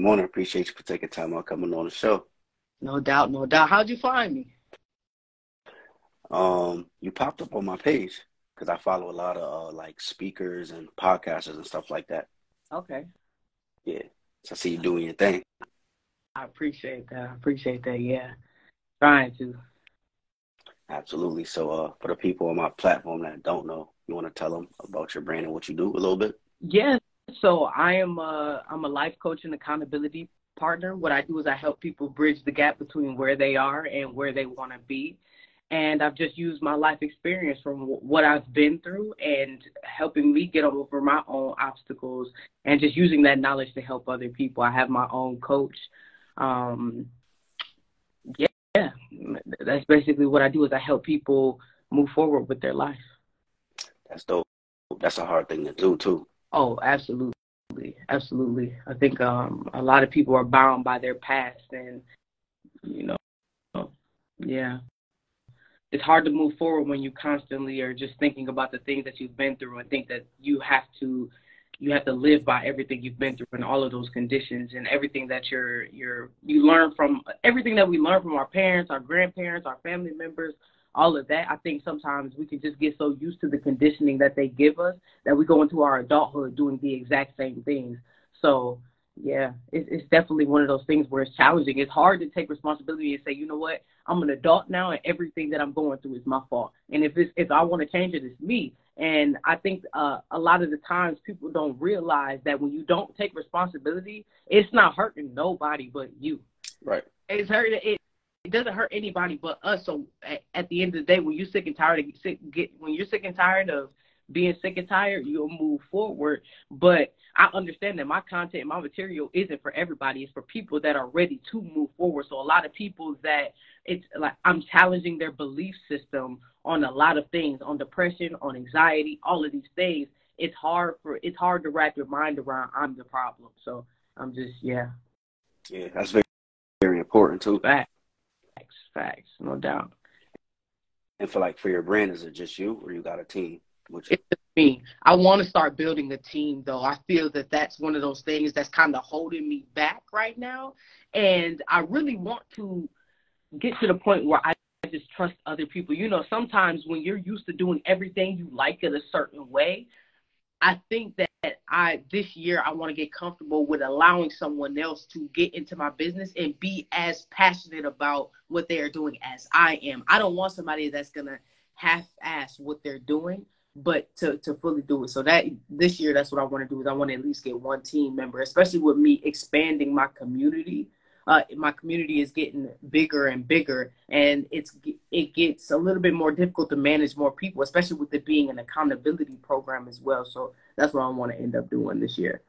morning. Appreciate you for taking time out coming on the show. No doubt, no doubt. How'd you find me? Um, you popped up on my page because I follow a lot of uh, like speakers and podcasters and stuff like that. Okay. Yeah, so I see you doing your thing. I appreciate that. I appreciate that. Yeah, trying to. Absolutely. So, uh, for the people on my platform that don't know, you want to tell them about your brand and what you do a little bit? Yes. So I am a I'm a life coach and accountability partner. What I do is I help people bridge the gap between where they are and where they want to be. And I've just used my life experience from what I've been through and helping me get over my own obstacles and just using that knowledge to help other people. I have my own coach. Um, yeah, that's basically what I do is I help people move forward with their life. That's dope. That's a hard thing to do too. Oh, absolutely. Absolutely. I think um, a lot of people are bound by their past and you know yeah. It's hard to move forward when you constantly are just thinking about the things that you've been through and think that you have to you have to live by everything you've been through and all of those conditions and everything that you're you're you learn from everything that we learn from our parents, our grandparents, our family members, all of that. I think sometimes we can just get so used to the conditioning that they give us that we go into our adulthood doing the exact same things. So yeah, it's, it's definitely one of those things where it's challenging. It's hard to take responsibility and say, you know what, I'm an adult now, and everything that I'm going through is my fault. And if it's if I want to change it, it's me. And I think uh, a lot of the times people don't realize that when you don't take responsibility, it's not hurting nobody but you. Right. It's hurting. It, it doesn't hurt anybody but us. So at, at the end of the day, when you're sick and tired of sick, get when you're sick and tired of being sick and tired, you'll move forward. But I understand that my content, my material isn't for everybody. It's for people that are ready to move forward. So a lot of people that it's like I'm challenging their belief system on a lot of things, on depression, on anxiety, all of these things. It's hard for it's hard to wrap your mind around I'm the problem. So I'm just yeah. Yeah, that's very very important too. Facts. Facts, no doubt. And for like for your brand, is it just you or you got a team? Which it's me. I want to start building a team though. I feel that that's one of those things that's kind of holding me back right now, and I really want to get to the point where I just trust other people. You know, sometimes when you're used to doing everything you like it a certain way, I think that I this year I want to get comfortable with allowing someone else to get into my business and be as passionate about what they are doing as I am. I don't want somebody that's gonna half-ass what they're doing but to, to fully do it. So that this year, that's what I want to do is I want to at least get one team member, especially with me expanding my community. Uh, my community is getting bigger and bigger, and it's it gets a little bit more difficult to manage more people, especially with it being an accountability program as well. So that's what I want to end up doing this year.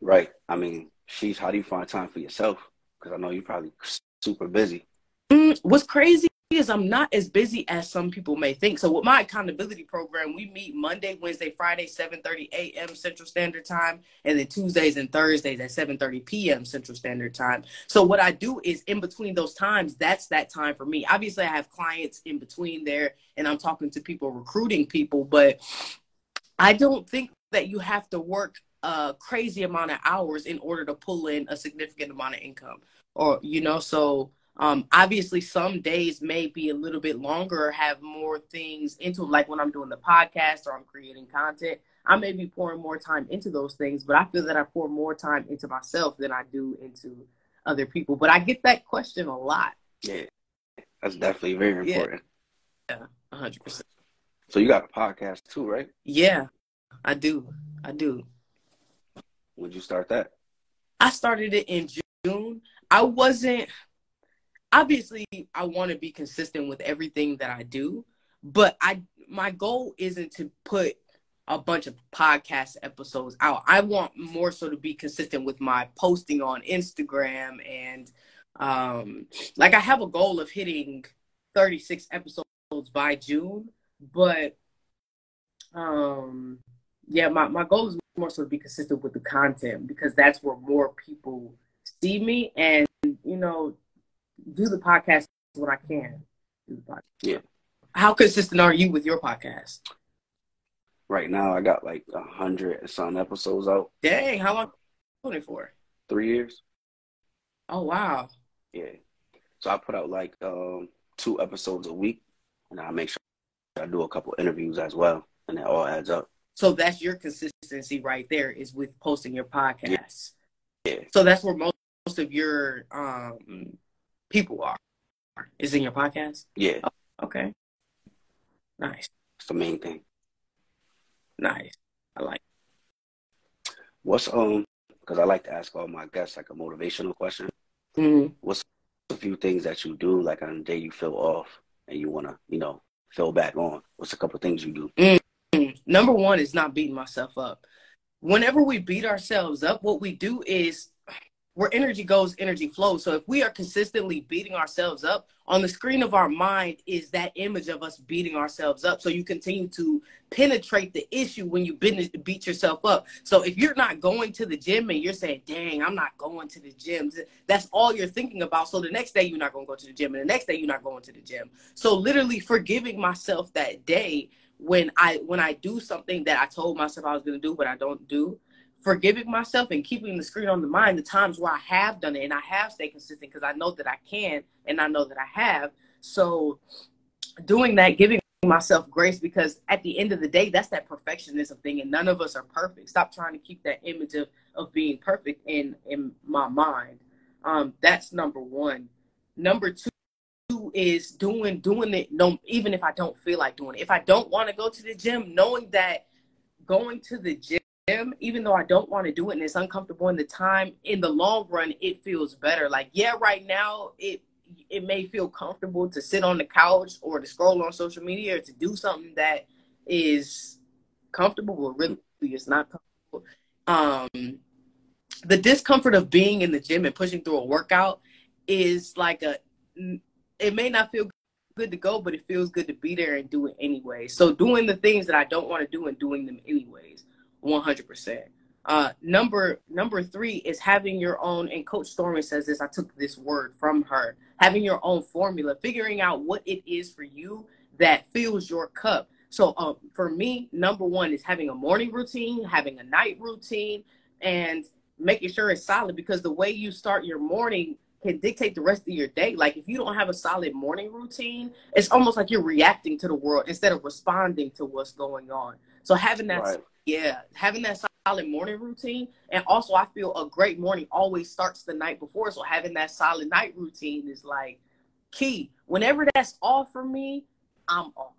Right. I mean, she's how do you find time for yourself? Because I know you're probably super busy. Mm, what's crazy is I'm not as busy as some people may think. So with my accountability program, we meet Monday, Wednesday, Friday, 7:30 a.m. Central Standard Time, and then Tuesdays and Thursdays at 7:30 p.m. Central Standard Time. So what I do is in between those times, that's that time for me. Obviously, I have clients in between there, and I'm talking to people, recruiting people, but I don't think that you have to work a crazy amount of hours in order to pull in a significant amount of income, or you know, so um, obviously, some days may be a little bit longer, have more things into like when I'm doing the podcast or I'm creating content. I may be pouring more time into those things, but I feel that I pour more time into myself than I do into other people. But I get that question a lot. Yeah, that's definitely very important. Yeah, hundred percent. So you got a podcast too, right? Yeah, I do. I do. When'd you start that? I started it in June. I wasn't obviously I want to be consistent with everything that I do, but I my goal isn't to put a bunch of podcast episodes out. I want more so to be consistent with my posting on Instagram and um like I have a goal of hitting 36 episodes by June, but um yeah, my, my goal is more so to be consistent with the content because that's where more people see me and you know do the podcast when I can. Do the podcast. Yeah. How consistent are you with your podcast? Right now, I got like a hundred and some episodes out. Dang, how long doing it for? three years. Oh wow. Yeah. So I put out like um, two episodes a week, and I make sure I do a couple interviews as well, and it all adds up. So that's your consistency right there is with posting your podcast. Yeah. yeah. So that's where most, most of your um, people are. Is in your podcast? Yeah. Oh, okay. Nice. It's the main thing. Nice. I like. What's um? Because I like to ask all my guests like a motivational question. Mm-hmm. What's a few things that you do like on the day you feel off and you want to you know feel back on? What's a couple things you do? Mm-hmm. Number one is not beating myself up. Whenever we beat ourselves up, what we do is where energy goes, energy flows. So if we are consistently beating ourselves up, on the screen of our mind is that image of us beating ourselves up. So you continue to penetrate the issue when you beat yourself up. So if you're not going to the gym and you're saying, dang, I'm not going to the gym, that's all you're thinking about. So the next day you're not going to go to the gym and the next day you're not going to the gym. So literally forgiving myself that day when I when I do something that I told myself I was going to do but I don't do forgiving myself and keeping the screen on the mind the times where I have done it and I have stayed consistent because I know that I can and I know that I have. So doing that, giving myself grace because at the end of the day, that's that perfectionism thing, and none of us are perfect. Stop trying to keep that image of of being perfect in in my mind. Um, that's number one. Number two is doing doing it no even if I don't feel like doing it. If I don't want to go to the gym, knowing that going to the gym even though I don't want to do it and it's uncomfortable in the time, in the long run, it feels better. Like, yeah, right now it it may feel comfortable to sit on the couch or to scroll on social media or to do something that is comfortable, but really it's not comfortable. Um, the discomfort of being in the gym and pushing through a workout is like a. It may not feel good to go, but it feels good to be there and do it anyway. So doing the things that I don't want to do and doing them anyways. 100%. Uh, number number three is having your own, and Coach Stormy says this. I took this word from her. Having your own formula, figuring out what it is for you that fills your cup. So, um, for me, number one is having a morning routine, having a night routine, and making sure it's solid. Because the way you start your morning can dictate the rest of your day. Like if you don't have a solid morning routine, it's almost like you're reacting to the world instead of responding to what's going on. So having that right. Yeah, having that solid morning routine, and also I feel a great morning always starts the night before. So having that solid night routine is like key. Whenever that's off for me, I'm off.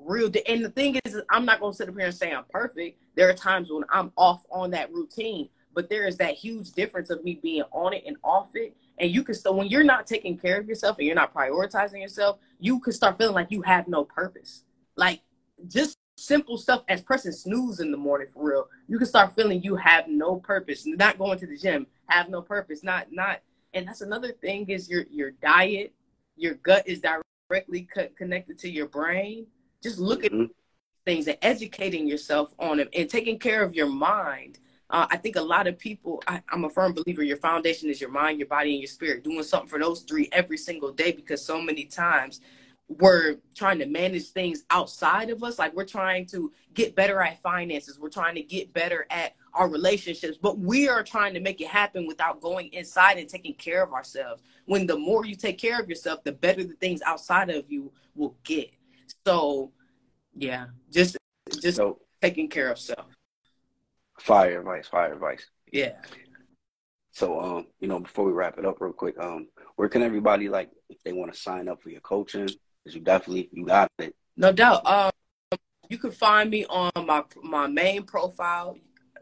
Real, and the thing is, I'm not gonna sit up here and say I'm perfect. There are times when I'm off on that routine, but there is that huge difference of me being on it and off it. And you can still, when you're not taking care of yourself and you're not prioritizing yourself, you can start feeling like you have no purpose. Like just simple stuff as pressing snooze in the morning for real. You can start feeling you have no purpose, not going to the gym, have no purpose, not not. And that's another thing is your your diet, your gut is directly co- connected to your brain. Just look mm-hmm. at things and educating yourself on them and taking care of your mind. Uh, I think a lot of people, I, I'm a firm believer, your foundation is your mind, your body, and your spirit. Doing something for those three every single day because so many times we're trying to manage things outside of us. Like we're trying to get better at finances. We're trying to get better at our relationships. But we are trying to make it happen without going inside and taking care of ourselves. When the more you take care of yourself the better the things outside of you will get. So yeah just just so, taking care of self. Fire advice fire advice. Yeah. So um you know before we wrap it up real quick um where can everybody like if they want to sign up for your coaching you definitely you got it. No doubt. Um, you can find me on my my main profile,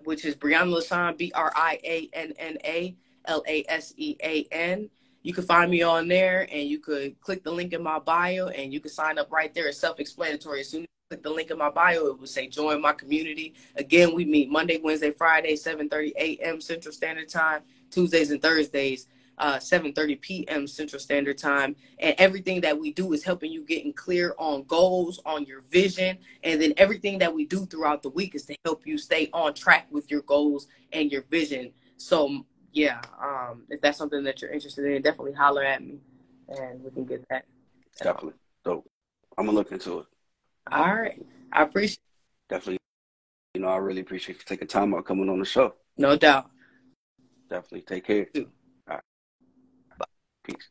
which is Brianna Lasean, B R I A N N A L A S E A N. You can find me on there, and you could click the link in my bio, and you can sign up right there. It's self-explanatory. As soon as you click the link in my bio, it will say join my community. Again, we meet Monday, Wednesday, Friday, 7:30 a.m. Central Standard Time, Tuesdays and Thursdays uh, 7.30 p.m. Central Standard Time. And everything that we do is helping you getting clear on goals, on your vision. And then everything that we do throughout the week is to help you stay on track with your goals and your vision. So, yeah, um, if that's something that you're interested in, definitely holler at me and we can get that. Definitely. So I'm going to look into it. All right. I appreciate Definitely. You know, I really appreciate you taking time out coming on the show. No doubt. Definitely take care. Too.